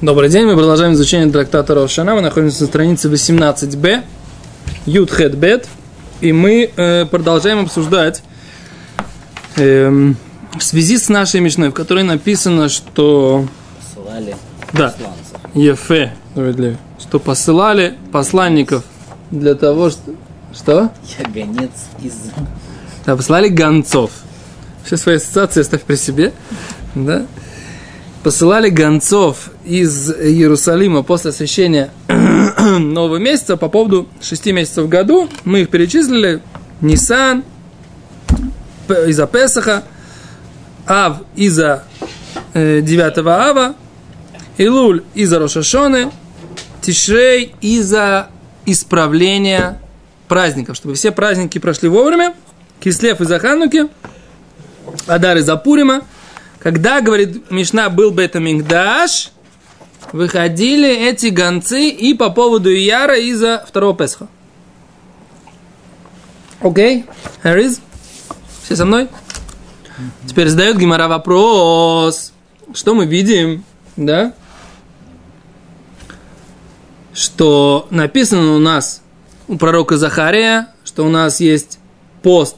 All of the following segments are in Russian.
Добрый день, мы продолжаем изучение трактата Рошана. Мы находимся на странице 18b, Юд Хет Бет, и мы э, продолжаем обсуждать э, в связи с нашей Мишной, в которой написано, что... Посылали Да, посланцев. Ефе, что посылали посланников для того, что... Что? Я гонец из... Да, послали гонцов. Все свои ассоциации оставь при себе. Да? Посылали гонцов из Иерусалима после освящения нового месяца по поводу шести месяцев в году. Мы их перечислили. Нисан из-за Песаха, Ав из-за э, 9 Ава, Илуль из-за Рошашоны, Тишрей из-за исправления праздников, чтобы все праздники прошли вовремя, Кислев из-за Хануки, Адар из-за Пурима. Когда, говорит Мишна, был Бетамингдаш, выходили эти гонцы и по поводу Ияра из-за второго Песха. Окей, Харриз? Все со мной? Теперь задает Гимара вопрос. Что мы видим? Да? Что написано у нас у пророка Захария, что у нас есть пост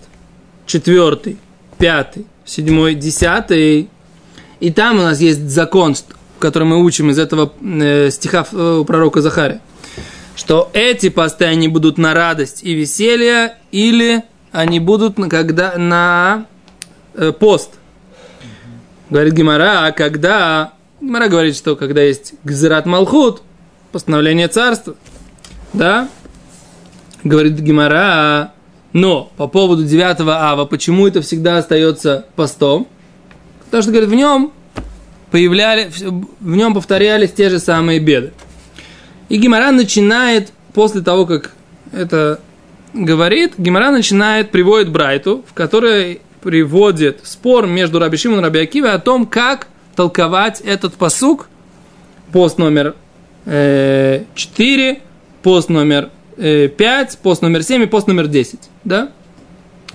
четвертый, пятый, седьмой, десятый. И там у нас есть закон, который мы учим из этого э, стиха э, пророка Захария. Что эти посты, они будут на радость и веселье, или они будут на, когда, на э, пост. Говорит Гимара, а когда... Гимара говорит, что когда есть Гзират Малхут, постановление царства, да, говорит Гимара, но по поводу 9 ава, почему это всегда остается постом? Потому что, говорит, в нем появляли, в нем повторялись те же самые беды. И Гимара начинает, после того, как это говорит, Гимара начинает, приводит Брайту, в которой приводит спор между Раби Шимон и Раби Акивой о том, как толковать этот посук, пост номер э, 4, пост номер 5, пост номер 7 и пост номер 10. Да?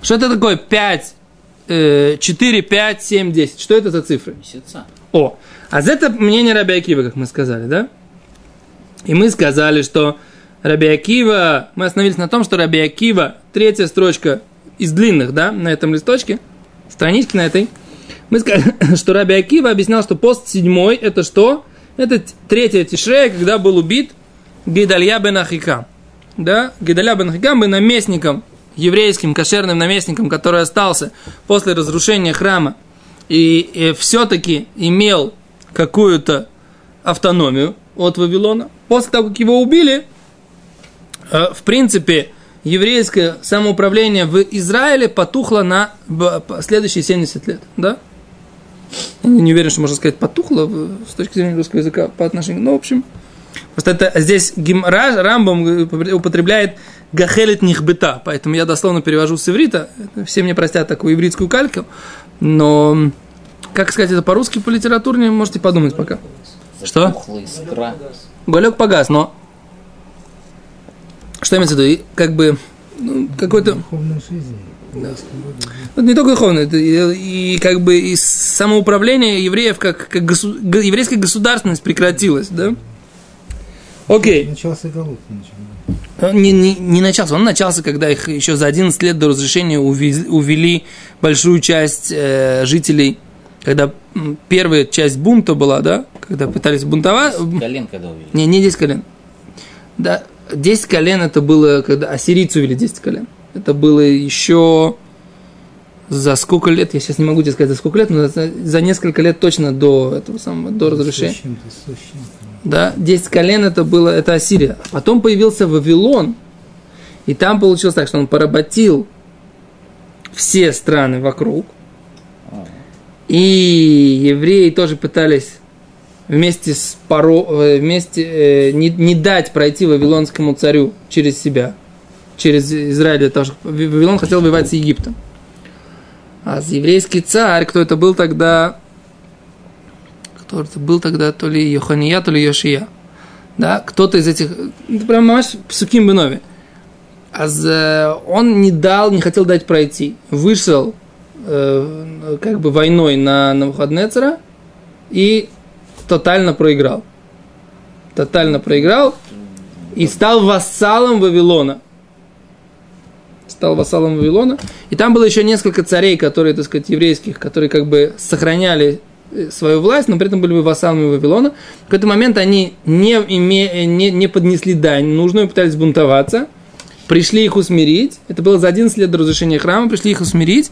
Что это такое 5, 4, 5, 7, 10? Что это за цифры? Месяца. О, а за это мнение Раби Акива, как мы сказали, да? И мы сказали, что Раби Акива, мы остановились на том, что Раби Акива, третья строчка из длинных, да, на этом листочке, страничке на этой, мы сказали, что Раби Акива объяснял, что пост седьмой, это что? Это третья тишрея, когда был убит Гидалья бен Ахикам да, Гедаля бен Хикам был наместником, еврейским кошерным наместником, который остался после разрушения храма и, и все-таки имел какую-то автономию от Вавилона. После того, как его убили, э, в принципе, еврейское самоуправление в Израиле потухло на следующие 70 лет, да? Я не уверен, что можно сказать потухло с точки зрения русского языка по отношению, ну, в общем, Просто это здесь Гимра, Рамбом употребляет гахелит нихбета, поэтому я дословно перевожу с иврита. Все мне простят такую ивритскую кальку, но как сказать это по-русски по литературне, можете подумать пока. Что? искра. Уголек погас, но что имеется в виду? И Как бы ну, какой-то... Да. Это не только духовное, это и, и как бы и самоуправление евреев как, как госу- еврейская государственность прекратилась, да? Окей. Начался. Он Не, не, не начался, он начался, когда их еще за 11 лет до разрешения увез- увели большую часть э, жителей, когда первая часть бунта была, да, когда пытались бунтовать. Колен когда увидели. Не, не 10 колен. Да, 10 колен это было, когда ассирийцы увели 10 колен. Это было еще за сколько лет, я сейчас не могу тебе сказать, за сколько лет, но за, за несколько лет точно до этого самого, до разрешения. С. Да, 10 колен это было, это Ассирия. Потом появился Вавилон, и там получилось так, что он поработил все страны вокруг, и евреи тоже пытались вместе с Паро, э, вместе э, не, не дать пройти вавилонскому царю через себя, через Израиль, для того, чтобы Вавилон хотел воевать с Египтом. А еврейский царь, кто это был тогда, это был тогда, то ли Йохания, то ли Йошия. Да, кто-то из этих, это прям маш псуким бенови. А он не дал, не хотел дать пройти. Вышел э, как бы войной на Навуходнецера и тотально проиграл. тотально проиграл и стал вассалом Вавилона. Стал вассалом Вавилона. И там было еще несколько царей, которые, так сказать, еврейских, которые как бы сохраняли свою власть, но при этом были бы вассалами Вавилона. В какой-то момент они не, име, не, не поднесли дань нужную, пытались бунтоваться. Пришли их усмирить. Это было за 11 лет до разрушения храма. Пришли их усмирить.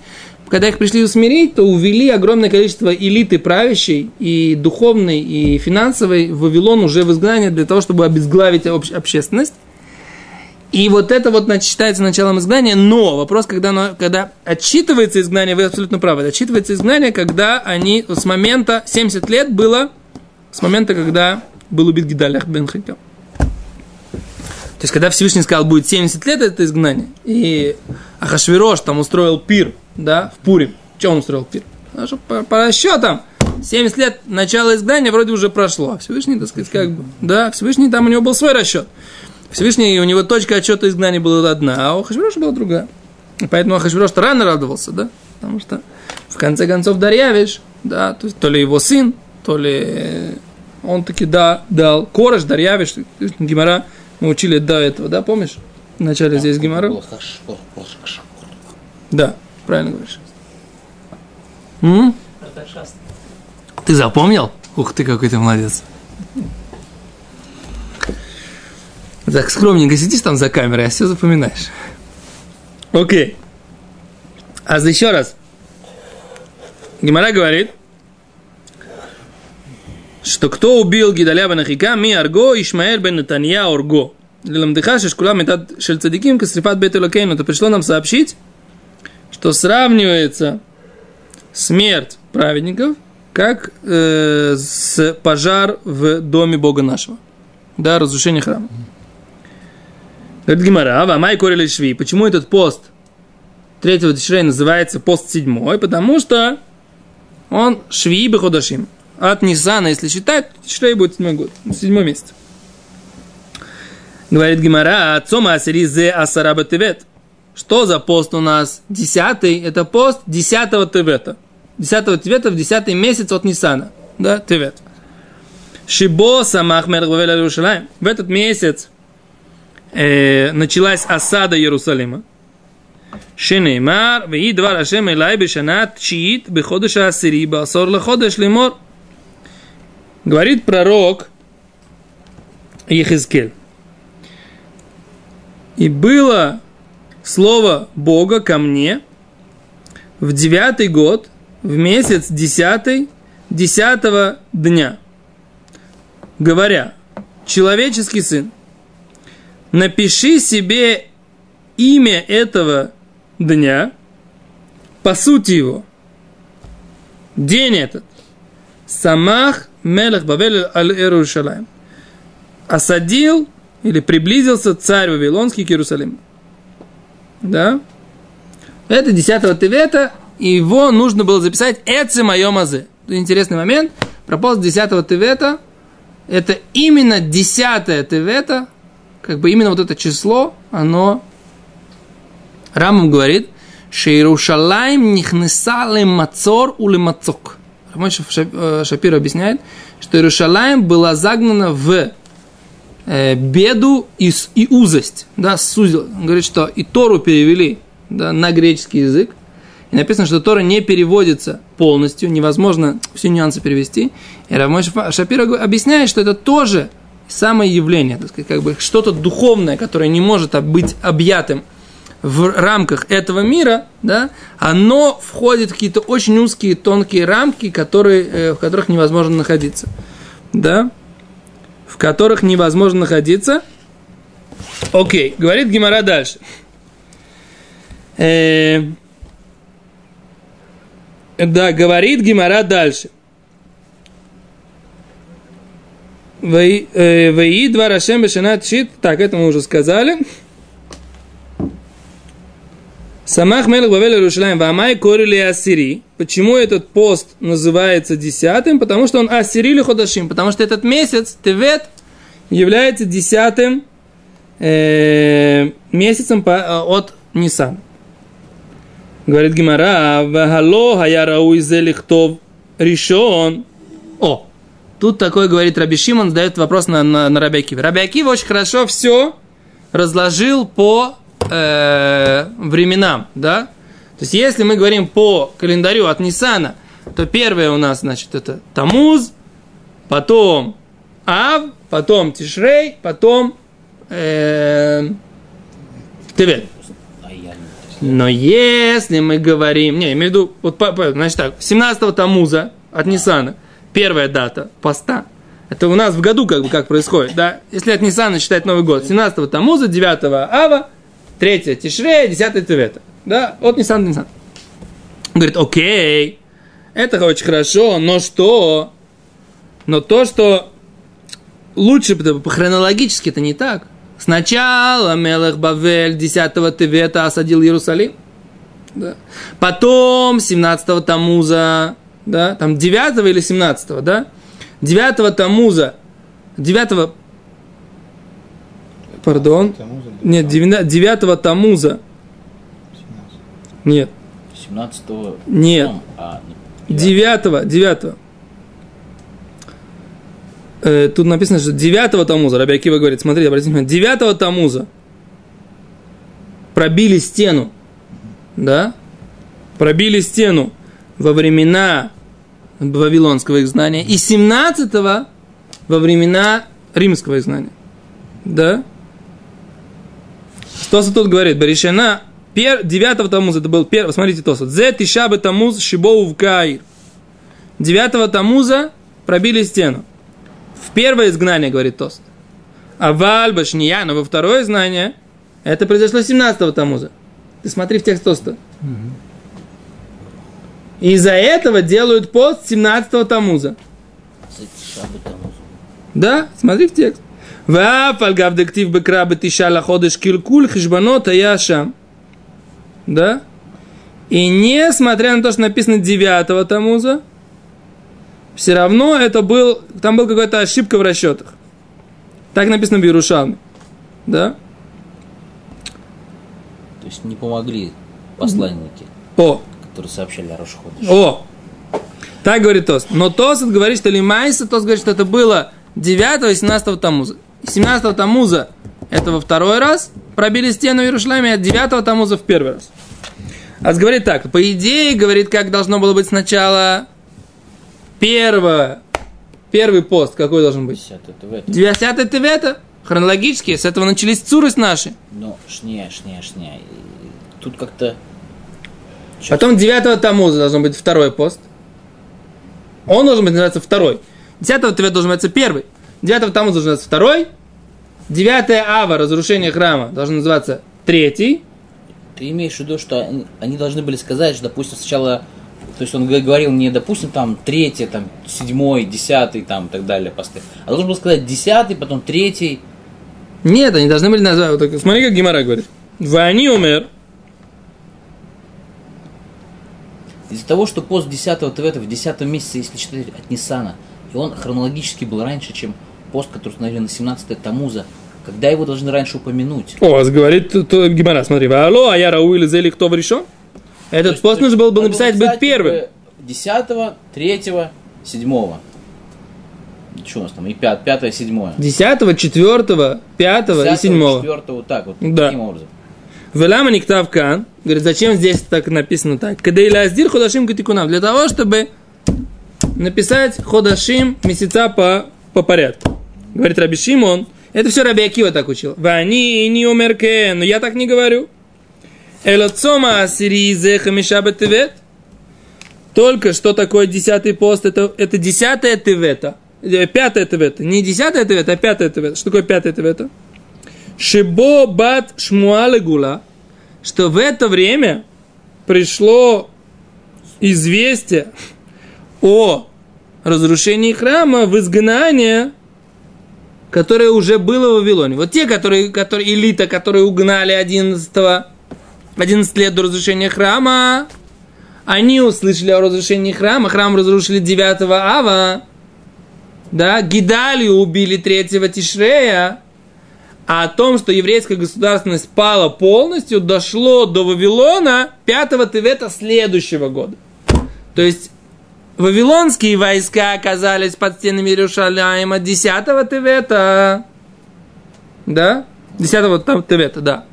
Когда их пришли усмирить, то увели огромное количество элиты правящей и духовной, и финансовой в Вавилон уже в изгнание для того, чтобы обезглавить обще- общественность. И вот это вот значит, считается началом изгнания, но вопрос, когда, оно, когда отчитывается изгнание, вы абсолютно правы, отчитывается изгнание, когда они с момента, 70 лет было, с момента, когда был убит Гидалях бен Хикам. То есть, когда Всевышний сказал, будет 70 лет это изгнание, и Ахашвирош там устроил пир, да, в Пурим. Что он устроил пир? Потому по, по расчетам 70 лет начала изгнания вроде уже прошло. А Всевышний, так сказать, как бы, да, Всевышний там у него был свой расчет. Всевышний, у него точка отчета изгнания была одна, а у Ахашвироша была другая. Поэтому Ахашвирош-то рано радовался, да, потому что в конце концов Дарьявиш, да, то есть то ли его сын, то ли он таки да, дал. Корож, Дарьявиш, Гимара, мы учили до этого, да, помнишь? В начале здесь Гимара. Да, правильно говоришь. М? Ты запомнил? Ух ты, какой ты молодец. Так скромненько сидишь там за камерой, а все запоминаешь. Окей. А еще раз. Гимара говорит, что кто убил Гидаля бен Ахика, ми арго, Ишмаэль бен Натанья орго. Леламдыха шешкула метад шель цадиким, касрифат бет элокейну. Это пришло нам сообщить, что сравнивается смерть праведников, как э, с пожар в доме Бога нашего. Да, разрушение храма. Говорит Гимара, а май корели шви. Почему этот пост третьего тишрей называется пост седьмой? Потому что он шви беходашим. От Нисана, если считать, тишрей будет седьмой год, седьмой месяц. Говорит Гимара, отцома асиризе асараба тевет. Что за пост у нас? Десятый, это пост десятого тевета. Десятого тевета в десятый месяц от Нисана. Да, тевет. Шибо самах. В этот месяц э, началась осада Иерусалима. Шенеймар, веи двар Ашем Элай бешанат чиит беходыша асири басор леходыш лимор. Говорит пророк Ехискель. И было слово Бога ко мне в девятый год, в месяц десятый, десятого дня, говоря, человеческий сын, напиши себе имя этого дня, по сути его, день этот, Самах Мелах Бавель аль Иерушалаем, осадил или приблизился царь Вавилонский к Иерусалиму. Да? Это 10 Тевета, и его нужно было записать Эци Майом Азе. Интересный момент. Про пост 10 Тевета, это именно 10 Тевета, как бы именно вот это число, оно Рамам говорит, Шейрушалайм нихнесалем мацор ули мацок. Мой Шапир объясняет, что Иерушалаем была загнана в э, беду и, и узость, да, сузил. Он говорит, что и Тору перевели да, на греческий язык, и написано, что Тора не переводится полностью, невозможно все нюансы перевести. И Равмой Шапира объясняет, что это тоже самое явление, так сказать, как бы что-то духовное, которое не может быть объятым в рамках этого мира, да, оно входит в какие-то очень узкие, тонкие рамки, которые, э, в которых невозможно находиться. Да? В которых невозможно находиться. Окей, говорит Гимара дальше. Э, да, говорит Гимара дальше. Ваи два Рашем Бешанат Шит. Так, это мы уже сказали. Самах Мелах Бавель Иерушалаем Вамай Корили Ассири. Почему этот пост называется десятым? Потому что он Ассири или Ходашим. Потому что этот месяц, Тевет, является десятым э, месяцем по, от Нисан. Говорит Гимара, Вахало Хаярау Изелихтов Ришон. О, Тут такой говорит Раби Шимон, задает вопрос на, на, на Раби Акива. Раби Акива очень хорошо все разложил по э, временам, да? То есть, если мы говорим по календарю от Нисана, то первое у нас, значит, это Тамуз, потом Ав, потом Тишрей, потом э, Тевет. Я Но если мы говорим, не, имею в виду, вот, значит так, 17 Тамуза от Нисана, первая дата поста, это у нас в году как бы как происходит, да? Если от Нисана считать Новый год, 17 Тамуза, 9 Ава, 3 Тишрея, 10 Тевета, да? От Нисан до Нисан. Он говорит, окей, это очень хорошо, но что? Но то, что лучше хронологически это не так. Сначала Мелех Бавель 10-го Тевета осадил Иерусалим. Да. Потом 17-го Тамуза, да, там 9 или 17 да? 9 Тамуза, 9 пардон, нет, 9 Тамуза, 17. нет, 17-го. Нет. а, 9 9 Э, Тут написано, что 9 Тамуза, Раби Акива говорит, смотрите, обратите внимание, 9 Тамуза. Пробили стену, да, пробили стену во времена вавилонского изгнания и 17 во времена римского изгнания, да. Что тут говорит? Баришена, пер, 9 Тамуза, это был первый, смотрите Тосот. Зе тишабы Тамуз в Каир. 9 Тамуза пробили стену. В первое изгнание, говорит Тост. А Вальба Шния, но во второе изгнание, это произошло 17 Тамуза. Ты смотри в текст Тоста. И из-за этого делают пост 17-го Тамуза. Да, смотри в текст. Вафаль гавдектив бекра бетиша лаходыш килкуль хижбанот аяшам. Да? И несмотря на то, что написано 9 Тамуза, все равно это был, там была какая-то ошибка в расчетах. Так написано в Иерушалме. Да? То есть не помогли посланники. О, которые сообщали о Рошходе. О! Так говорит Тос. Но Тос говорит, что Лимайса, Тос говорит, что это было 9 и 17 Тамуза. 17 Тамуза это во второй раз пробили стену в Иерушалиме, а 9 Тамуза в первый раз. А говорит так, по идее, говорит, как должно было быть сначала первое, первый пост, какой должен быть? 10 это в этом. 10 Тевета, хронологически, с этого начались цуры наши. Но шня, шня, шня. И Тут как-то... Потом 9 Тамуза должен быть второй пост. Он должен быть называться второй. 10 Тевет должен называться первый. 9 Тамуза должен называться второй. 9 Ава, разрушение храма, должен называться третий. Ты имеешь в виду, что они, должны были сказать, что, допустим, сначала... То есть он говорил не, допустим, там, третий, там, седьмой, десятый, там, и так далее посты. А должен был сказать десятый, потом третий. Нет, они должны были назвать. Вот так, смотри, как Гимара говорит. Вани умер. Из-за того, что пост 10-го Твета в 10 месяце, если считать от Ниссана, и он хронологически был раньше, чем пост, который установили на 17 Тамуза, когда его должны раньше упомянуть? О, вас говорит Гимара, смотри. Алло, а я Рауил зели кто решен? Этот пост нужно было бы написать быть первым. 10, 3, 7. Что у нас там? И 5, 5, 7. 10, 4, 5 и 7. 4, вот так вот. Да. Таким образом. Велама Никтав Кан, говорит, зачем здесь так написано так? Или аздир ходашим катикунам, для того, чтобы написать ходашим месяца по, по порядку. Говорит Раби Шимон, это все Раби Акива так учил. Вани не умерке, но я так не говорю. Элоцома асиризе хамиша бетевет. Только что такое десятый пост, это, это десятая тевета. Э, Пятая тевета. Не десятая тевета, а пятая тевета. Что такое пятая тевета? Шибо бат шмуале гула, что в это время пришло известие о разрушении храма в изгнание, которое уже было в Вавилоне. Вот те, которые, которые элита, которые угнали 11, 11 лет до разрушения храма, они услышали о разрушении храма, храм разрушили 9 ава, да, Гидалию убили 3 Тишрея, а о том, что еврейская государственность пала полностью, дошло до Вавилона 5 Тевета следующего года. То есть Вавилонские войска оказались под стенами Иерушалаема 10 Тевета. Да? 10 там Тевета, да.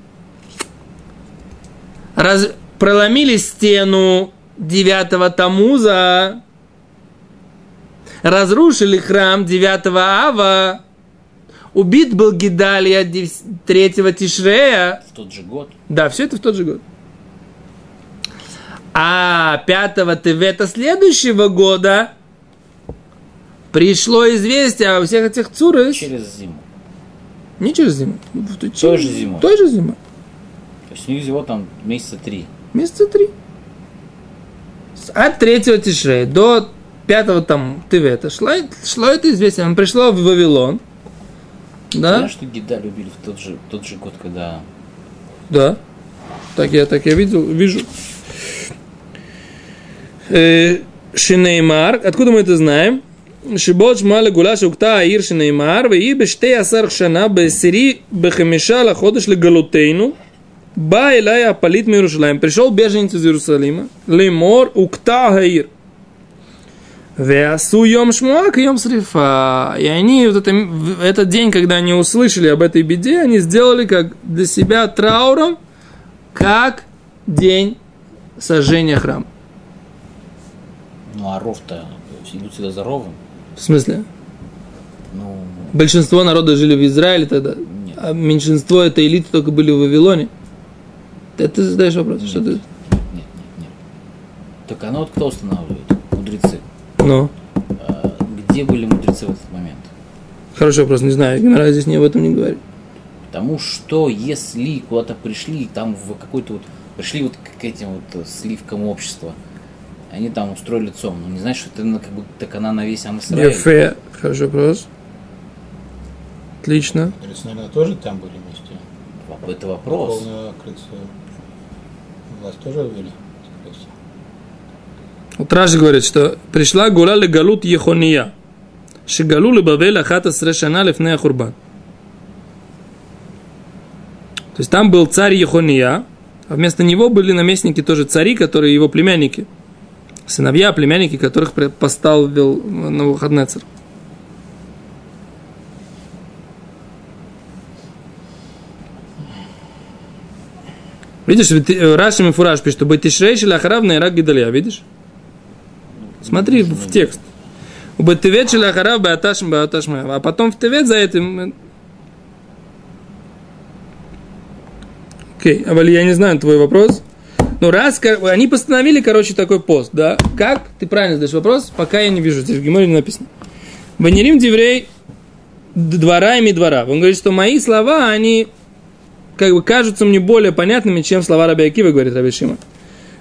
Раз, проломили стену 9 Тамуза, разрушили храм 9 Ава, убит был Гидалия 3 Тишрея. В тот же год. Да, все это в тот же год. А 5 Тевета следующего года пришло известие о всех этих цурах. Через зиму. Не через зиму. В той Той же зимой. Той же зимой. То есть у них всего там месяца три. Месяца три. От третьего Тишрея до пятого там Тевета шло, шло это известие. Он пришло в Вавилон. Да? Знаешь, что Гида любили в тот же, тот же год, когда... Да. Так я, так я видел, вижу. Э, шинеймар. Откуда мы это знаем? Шибоч мали гуляш укта аир шинеймар. Ве и беште асар шана бесери бехамиша лаходыш легалутейну. Ба илая апалит мирушалаем. Пришел беженец из Иерусалима. Лемор укта аир. Веасу йом шмуак и йом срифа. И они вот это, этот день, когда они услышали об этой беде, они сделали как для себя трауром, как день сожжения храма. Ну а ров-то идут всегда за ровом. В смысле? Ну... Большинство народа жили в Израиле тогда, Нет. а меньшинство это элиты только были в Вавилоне. Ты, ты задаешь вопрос, нет. что ты... Нет, нет, нет. Так оно вот кто устанавливает? Мудрецы. Ну, А Где были мудрецы в этот момент? хороший вопрос, не знаю, Гимара здесь не об этом не говорит. Потому что если куда-то пришли, там в какой-то вот, пришли вот к этим вот э, сливкам общества, они там устроили лицом, ну не знаешь, что это ну, как бы так она на весь Амисраиль. Ефе, хороший вопрос. Отлично. Мудрецы, наверное, тоже там были вместе. Это вопрос. Полную. Власть тоже ввели. Вот Раши говорит, что пришла гула легалут Ехония. Шигалу лебавель ахата срешана лифнея хурбан. То есть там был царь Ехония, а вместо него были наместники тоже цари, которые его племянники. Сыновья, племянники, которых поставил Навуходнецер. Видишь, э, Раши Мифураж пишет, что Бетишрей Шелахарав Найрак Гидалия, видишь? Смотри в текст. У Бетевет Шелахарав Беаташм Беаташм А потом в Тевет за этим... Окей, а я не знаю твой вопрос. Ну, раз они постановили, короче, такой пост, да? Как? Ты правильно задаешь вопрос, пока я не вижу, здесь в Геморе не написано. Ванерим Деврей двора и двора. Он говорит, что мои слова, они как бы кажутся мне более понятными, чем слова Раби Акива, говорит Раби Шима.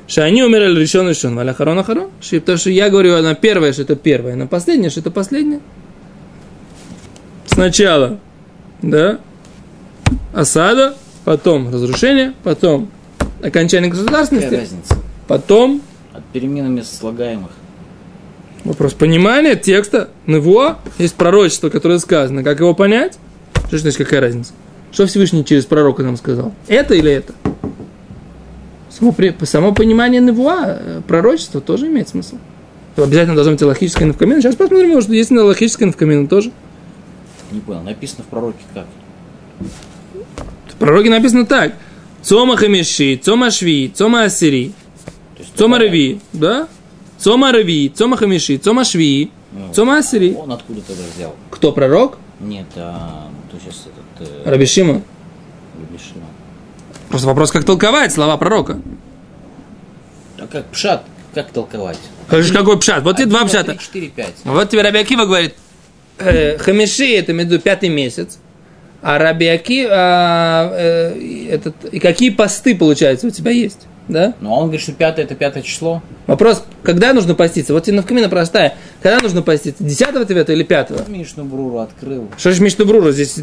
Что они умерли решен решен, валя харон харон. Потому что я говорю на первое, что это первое, на последнее, что это последнее. Сначала, да, осада, потом разрушение, потом окончание Какая государственности, разница? потом От переменами слагаемых. вопрос понимания текста, него, есть пророчество, которое сказано, как его понять? Что значит, какая разница? Что Всевышний через пророка нам сказал? Это или это? Само, само понимание Невуа, э, пророчества тоже имеет смысл. Обязательно должно быть логическое навкамин. Сейчас посмотрим, может, есть логическое навкамин тоже. Не понял, написано в пророке как? В пророке написано так. Цома хамиши, цома шви, цома асири, цома реви, да? Цома реви, цома хамиши, цома шви, Ну, цома асири. Он откуда тогда взял? Кто пророк? Нет, а, то сейчас этот... Э. Рабишима. Просто вопрос, как толковать слова пророка. А как пшат, как толковать? Скажешь, какой пшат? Вот и два пшата. 3, 4, 5. Вот тебе Раби Акива говорит, э, хамиши это между пятый месяц, а Раби Аки, а, э, этот, и какие посты, получается, у тебя есть, да? Ну, а он говорит, что пятое это пятое число. Вопрос, когда нужно поститься? Вот навкамина простая. Когда нужно поститься? 10 Тевета или 5? Мишну Бруру открыл. Что же Мишна Брура здесь?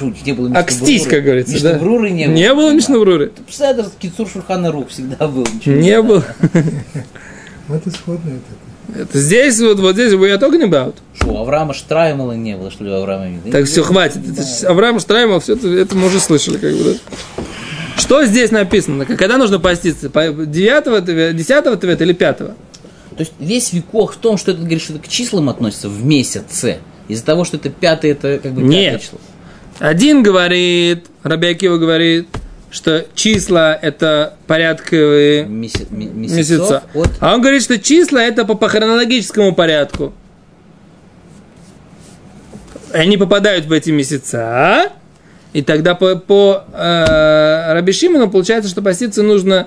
Чу, не было Акстись, как говорится, Мишну да? Бруры не было. Не было Мишна Бруры? Пседр, Кицур Шурхана Рух всегда был. Ничего Не было. Вот исходно это. Это здесь, вот, вот здесь, we are talking about. Что, у Авраама Штраймала не было, что ли, Авраама Вина? Так все, хватит. Это ж Авраам Штраймал, все это, это мы уже слышали, как бы, да? Что здесь написано? Когда нужно поститься? 9, 10 твета или 5? То есть весь векох в том, что это, говорит, что это к числам относится в месяце. Из-за того, что это пятое, это как бы пятое Нет. число. Один говорит, Рабиакива говорит, что числа это порядковые Меся- ме- месяца. от... А он говорит, что числа это по, по хронологическому порядку. Они попадают в эти месяца, и тогда по, по э, Раби Шимону получается, что поститься нужно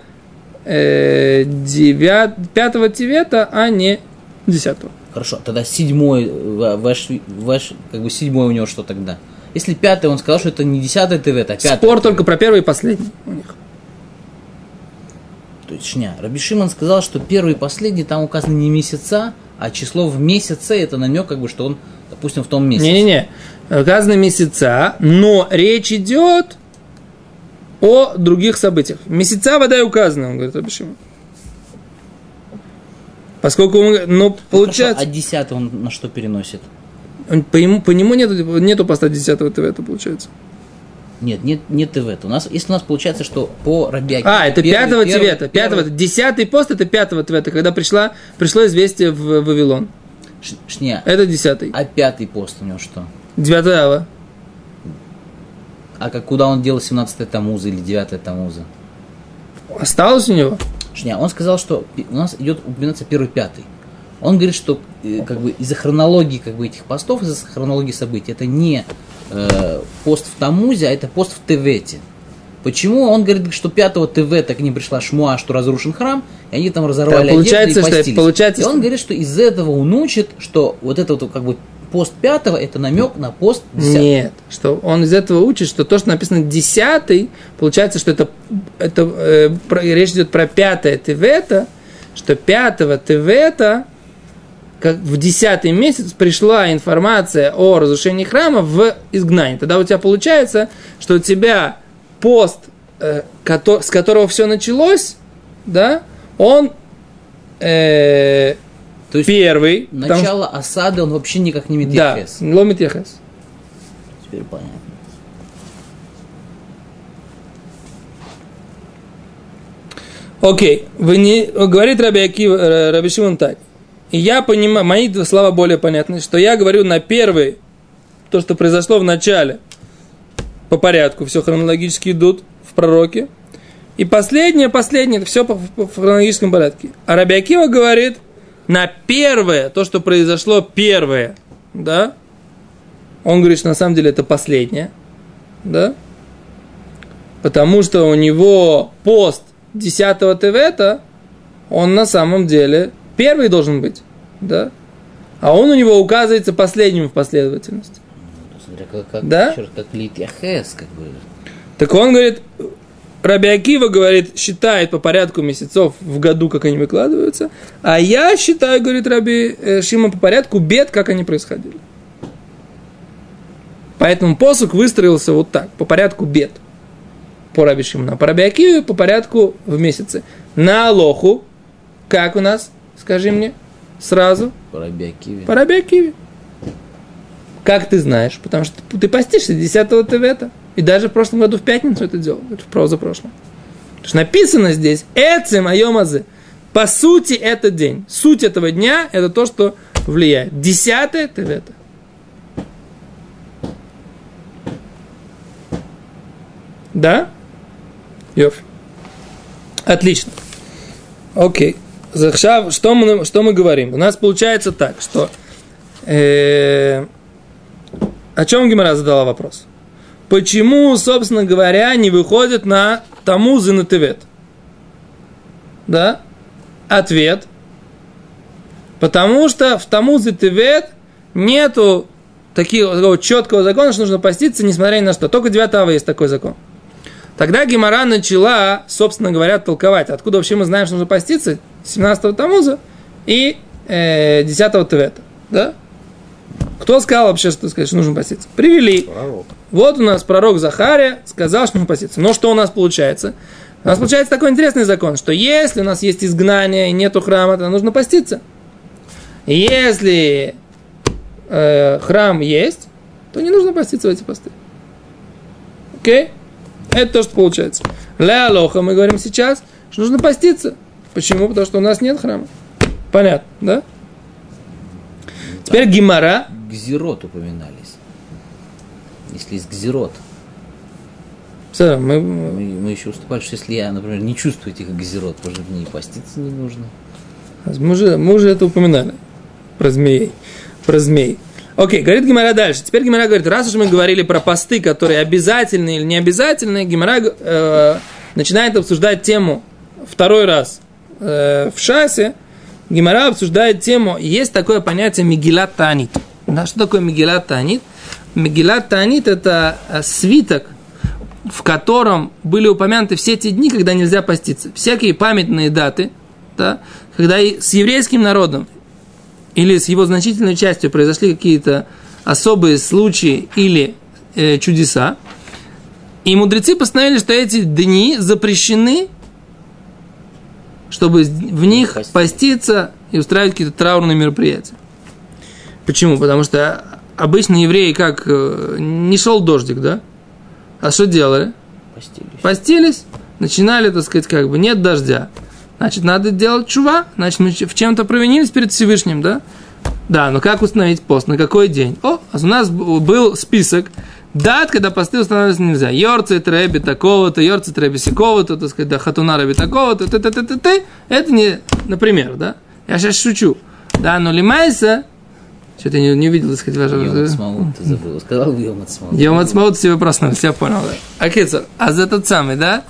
э, 9, 5 тивета, а не 10. Хорошо, тогда седьмой, ва- ваш, ваш, как бы седьмой у него что тогда? Если пятый, он сказал, что это не десятый ТВ, а пятый. Спор ТВ. только про первый и последний у них. То есть, шня, Раби Шимон сказал, что первый и последний, там указаны не месяца, а число в месяце, это намек, как бы, что он, допустим, в том месяце. Не-не-не, указаны месяца, но речь идет о других событиях. Месяца вода и указаны, он говорит, почему? Поскольку он, ну, Хорошо, получается, а десятый он на что переносит? Он- по, ему, по нему нету, нету поста 10 ТВ, это получается. Нет, нет, нет ТВ. У нас, если у нас получается, что по Рабиаке... А, это пятого Тивета, пятого, десятый пост это пятого Твета, когда пришла, пришло известие в Вавилон. Ш- Шня, Это десятый. а пятый пост у него что? Девятый Ава. А как, куда он делал 17 Тамуза или 9 Тамуза? Осталось у него? Шня, он сказал, что у нас идет упоминаться первый пятый. Он говорит, что э, как бы из-за хронологии как бы, этих постов, из-за хронологии событий, это не э, пост в Тамузе, а это пост в Тевете. Почему? Он говорит, что 5 ТВ так не пришла шмуа, что разрушен храм, и они там разорвали Да, получается, и что- постились. получается, и он что- говорит, что из этого он учит, что вот это вот как бы пост 5 это намек на пост 10 Нет, что он из этого учит, что то, что написано десятый, получается, что это, это э, про- речь идет про пятое Тевета, что пятого Тевета, как в десятый месяц пришла информация о разрушении храма в изгнании. Тогда у тебя получается, что у тебя пост, э, кото- с которого все началось, да, он э, То есть первый, потому начало осады он вообще никак не имеет да, ломит ехес. Теперь понятно. Окей, вы не, говорит Раби, Акива, э, Раби Шимон так. И я понимаю, мои слова более понятны, что я говорю на первый, то, что произошло в начале, по порядку, все хронологически идут в пророке. И последнее, последнее, все по, по- в хронологическом порядке. А Раби Акива говорит на первое, то, что произошло первое, да, он говорит, что на самом деле это последнее, да, потому что у него пост 10 ТВ-то, он на самом деле первый должен быть, да, а он у него указывается последним в последовательности. Смотря как, как, Да? черт, как лит яхес, как бы. Так он говорит, Раби Акива говорит, считает по порядку месяцев в году, как они выкладываются, а я считаю, говорит Раби э, Шима, по порядку бед, как они происходили. Поэтому посук выстроился вот так, по порядку бед. По Раби Шимону. А по Раби Акиве по порядку в месяце. На Алоху, как у нас, скажи мне, сразу, Раби Акиве. Как ты знаешь? Потому что ты постишься 10 ТВ-то. И даже в прошлом году в пятницу это делал. Это в прозапрошлом. Потому что написано здесь «Эцем айомазы». По сути, это день. Суть этого дня – это то, что влияет. Десятое – ТВ-то. Да? Йоф. Отлично. Окей. Захшав, что мы, что мы говорим? У нас получается так, что... э, о чем Гимара задала вопрос? Почему, собственно говоря, не выходят на Тамуз и? Да? Ответ. Потому что в Тамуз и Тевет нету такого четкого закона, что нужно поститься, несмотря ни на что. Только 9 ава есть такой закон. Тогда Гимара начала, собственно говоря, толковать. Откуда вообще мы знаем, что нужно поститься? 17-го Тамуза и э, 10-го Тевета. Да? Кто сказал вообще, что, сказать, что нужно поститься? Привели. Пророк. Вот у нас пророк Захария сказал, что нужно поститься. Но что у нас получается? У нас получается такой интересный закон, что если у нас есть изгнание и нету храма, то нужно поститься. Если э, храм есть, то не нужно поститься в эти посты. Окей? Это то, что получается. Ля мы говорим сейчас, что нужно поститься. Почему? Потому что у нас нет храма. Понятно, да? Теперь гимара. Гзирот упоминались. Если есть гзирот. Все, мы, Мы, мы еще уступали, что если я, например, не чувствую этих гзирот, может мне и поститься не нужно. мы, уже, мы уже это упоминали. Про змей. Про змей. Окей, говорит Гимара дальше. Теперь Гимара говорит, раз уж мы говорили про посты, которые обязательные или не обязательные, Гимара э, начинает обсуждать тему второй раз э, в шасе. Гимара обсуждает тему, есть такое понятие Мигилат Танит. Да, что такое Мигилат Танит? Мегилат Танит – это э, свиток, в котором были упомянуты все те дни, когда нельзя поститься. Всякие памятные даты, да, когда и с еврейским народом или с его значительной частью произошли какие-то особые случаи или э, чудеса, и мудрецы постановили, что эти дни запрещены, чтобы в них Поститься. поститься и устраивать какие-то траурные мероприятия. Почему? Потому что обычно евреи как э, не шел дождик, да? А что делали? Постились. Постились, начинали, так сказать, как бы нет дождя. Значит, надо делать чува, значит, мы в чем-то провинились перед Всевышним, да? Да, но как установить пост? На какой день? О, а у нас был список дат, когда посты устанавливать нельзя. Йорцы Треби такого-то, Йорцы Треби сякого-то, так сказать, да, Хатуна Раби такого-то, т т т т т Это не, например, да? Я сейчас шучу. Да, но Лимайса, что-то не, не увидел, так сказать, Йом вашего... Ацмаут, ты забыл. Сказал Йом Ацмаут. Вот смотрю себе проснулся, я понял, да. Акицер, а за тот самый, да?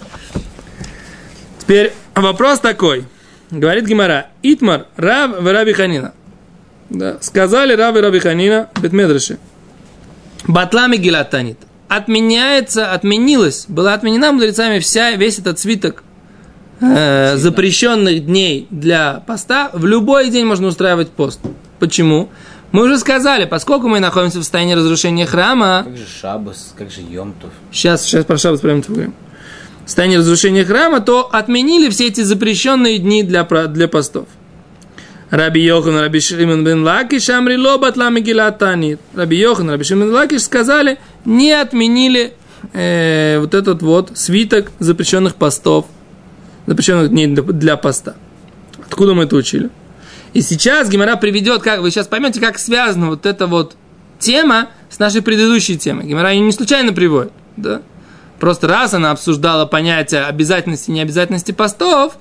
Теперь вопрос такой. Говорит Гимара. Итмар, Рав Раби Ханина. Да. Сказали Рав и Раби Ханина Бетмедрыши. Батлами Гилатанит. Отменяется, отменилась, была отменена мудрецами вся, весь этот свиток э, запрещенных дней для поста. В любой день можно устраивать пост. Почему? Мы уже сказали, поскольку мы находимся в состоянии разрушения храма, Как же Шабас, как же Йомтов. сейчас, сейчас про Шаббат прямо поговорим, в состоянии разрушения храма, то отменили все эти запрещенные дни для, для постов. Раби Йохан, Раби Шимон бен Лакиш, אמרי לא בטלה מגילת תענית. Раби Йохан, Раби Шимон бен Лакиш сказали, не отменили э, вот этот вот свиток запрещенных постов, запрещенных дней для, для поста. Откуда мы это учили? И сейчас Гимара приведет, как вы сейчас поймете, как связана вот эта вот тема с нашей предыдущей темой. Гимара ее не случайно приводит, да? Просто раз она обсуждала понятие обязательности и необязательности постов,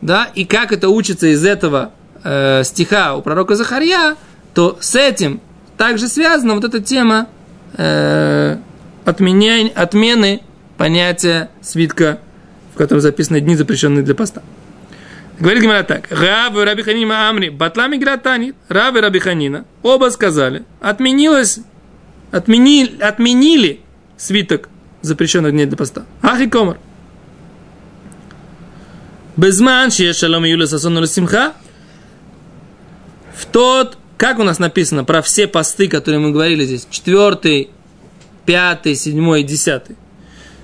да, и как это учится из этого э, стиха у пророка Захарья, то с этим также связана вот эта тема э, отменя- отмены понятия свитка, в котором записаны дни, запрещенные для поста. Говорит Гимара так. Рав и Раби Ханина Амри, Батлами Гратани, Рав и Раби Ханина, оба сказали, отменилось, отменили, отменили свиток запрещенных дней для поста. Ах и комар. Безман, шалом и юля сасону симха. В тот, как у нас написано про все посты, которые мы говорили здесь, четвертый, пятый, седьмой, десятый,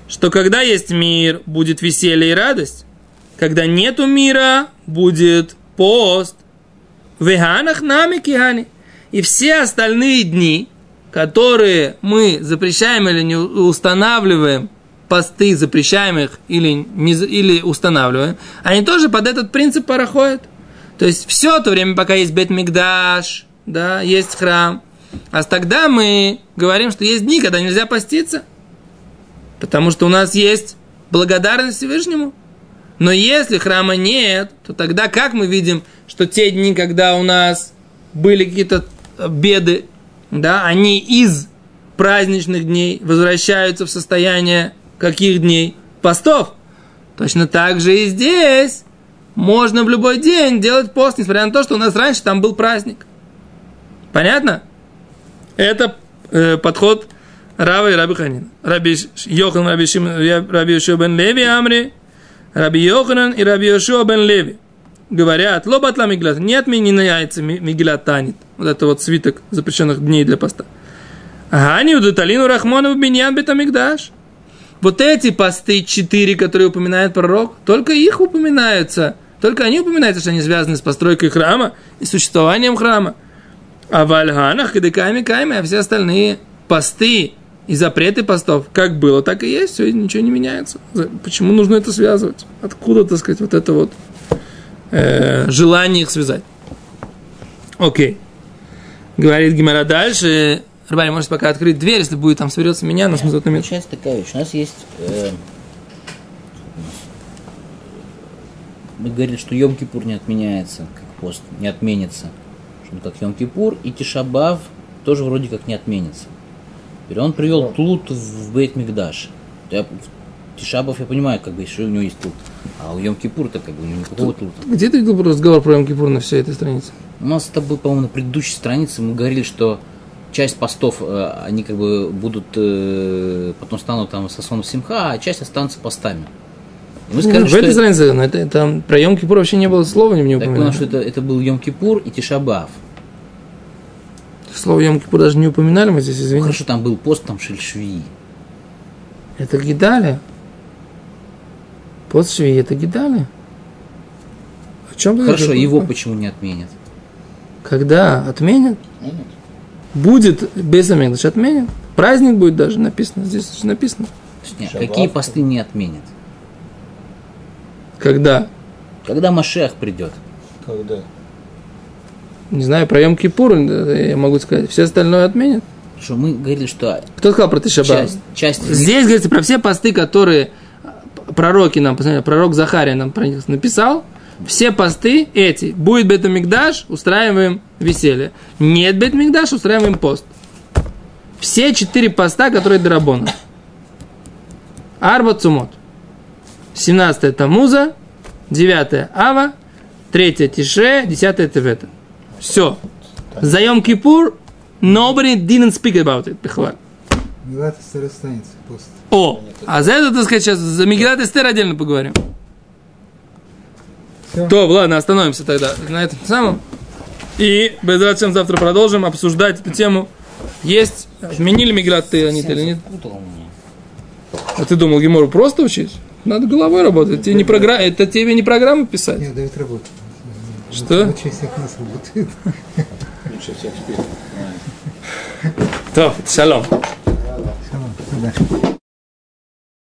что когда есть мир, будет веселье и радость, когда нету мира, будет пост. Веганах нами кихани. И все остальные дни, которые мы запрещаем или не устанавливаем, посты запрещаем их или, не, или устанавливаем, они тоже под этот принцип проходят. То есть все то время, пока есть Бет Мигдаш, да, есть храм. А тогда мы говорим, что есть дни, когда нельзя поститься. Потому что у нас есть благодарность Всевышнему. Но если храма нет, то тогда как мы видим, что те дни, когда у нас были какие-то э, беды, да, они из праздничных дней возвращаются в состояние каких дней? Постов. Точно так же и здесь можно в любой день делать пост, несмотря на то, что у нас раньше там был праздник. Понятно? Это э, подход Рава и Раби Ханина. Раби Йохан, Раби Шимон, Раби Йошуа бен Леви Амри, Раби Йоханан и Раби Йошуа бен Леви говорят, лобатла миглат, не отменяется ми- мигилат танит, вот это вот свиток запрещенных дней для поста. Ани удаталину Рахмону биньян бетамигдаш. Вот эти посты четыре, которые упоминает пророк, только их упоминаются, только они упоминаются, что они связаны с постройкой храма и существованием храма. А в Альганах, Кадыками, Кайме, а все остальные посты и запреты постов, как было, так и есть, все, ничего не меняется. Почему нужно это связывать? Откуда, так сказать, вот это вот э, желание их связать? Окей. Говорит Гимара дальше. Рыбарь, может пока открыть дверь, если будет там соберется меня, нас минут на минуту. Получается такая вещь. У нас есть... э, мы говорили, что Йом-Кипур не отменяется, как пост, не отменится. Что он как Йом-Кипур, и Тишабав тоже вроде как не отменится. Теперь он привел Тлут в Бейт Мигдаш. Я, Тишабов я понимаю, как бы, что у него есть Тлут. А у Йом-Кипур-то как бы у него никакого Тлута. Где ты видел разговор про Йом-Кипур на всей этой странице? У нас с тобой, по-моему, на предыдущей странице мы говорили, что часть постов, э, они как бы будут, э, потом станут там сосоном Симха, а часть останутся постами. И мы сказали, в что этой это- странице на этой- там про Йом-Кипур вообще не было слова, не мне так понял, упоминали. что это, это был Йом-Кипур и Тишабав. Слово Йом-Кипур даже не упоминали мы здесь, извините. Хорошо, там был пост, там Шельшви. Это Гидаля. Пост Шви, это Гидаля. О чем Хорошо, говоришь? его почему не отменят? Когда отменят? Будет Безамигдаш отменят. Праздник будет даже написано. Здесь же написано. Нет, какие посты не отменят? Когда? Когда Машех придет. Когда? Не знаю, про Йом Кипур я могу сказать. Все остальное отменят. Что мы говорили, что Кто сказал про Тишаба? часть, часть Здесь говорится про все посты, которые пророки нам, посмотрите, пророк Захария нам про них написал. Все посты эти. Будет Бетамикдаш, устраиваем веселье. Нет Бетамикдаш, устраиваем пост. Все четыре поста, которые Драбона. Арба Цумот. 17 Тамуза, 9 Ава, 3 Тише, 10 Тевета. Все. За Йом Кипур nobody didn't speak about it. Бихваль. Милата старая страница, пост. О, а за это, так сказать, сейчас за Мегилат Эстер отдельно поговорим. Всё. То, ладно, остановимся тогда на этом самом. И без чем завтра продолжим обсуждать эту тему. Есть, отменили Мегилат Тейланит или нет? А ты думал, Гемору просто учить? Надо головой работать. Тебе не програ... Это тебе не программу писать. Нет, Давид работает. Что? Лучше всех нас работает. Лучше всех спит. То, шалом. Шалом.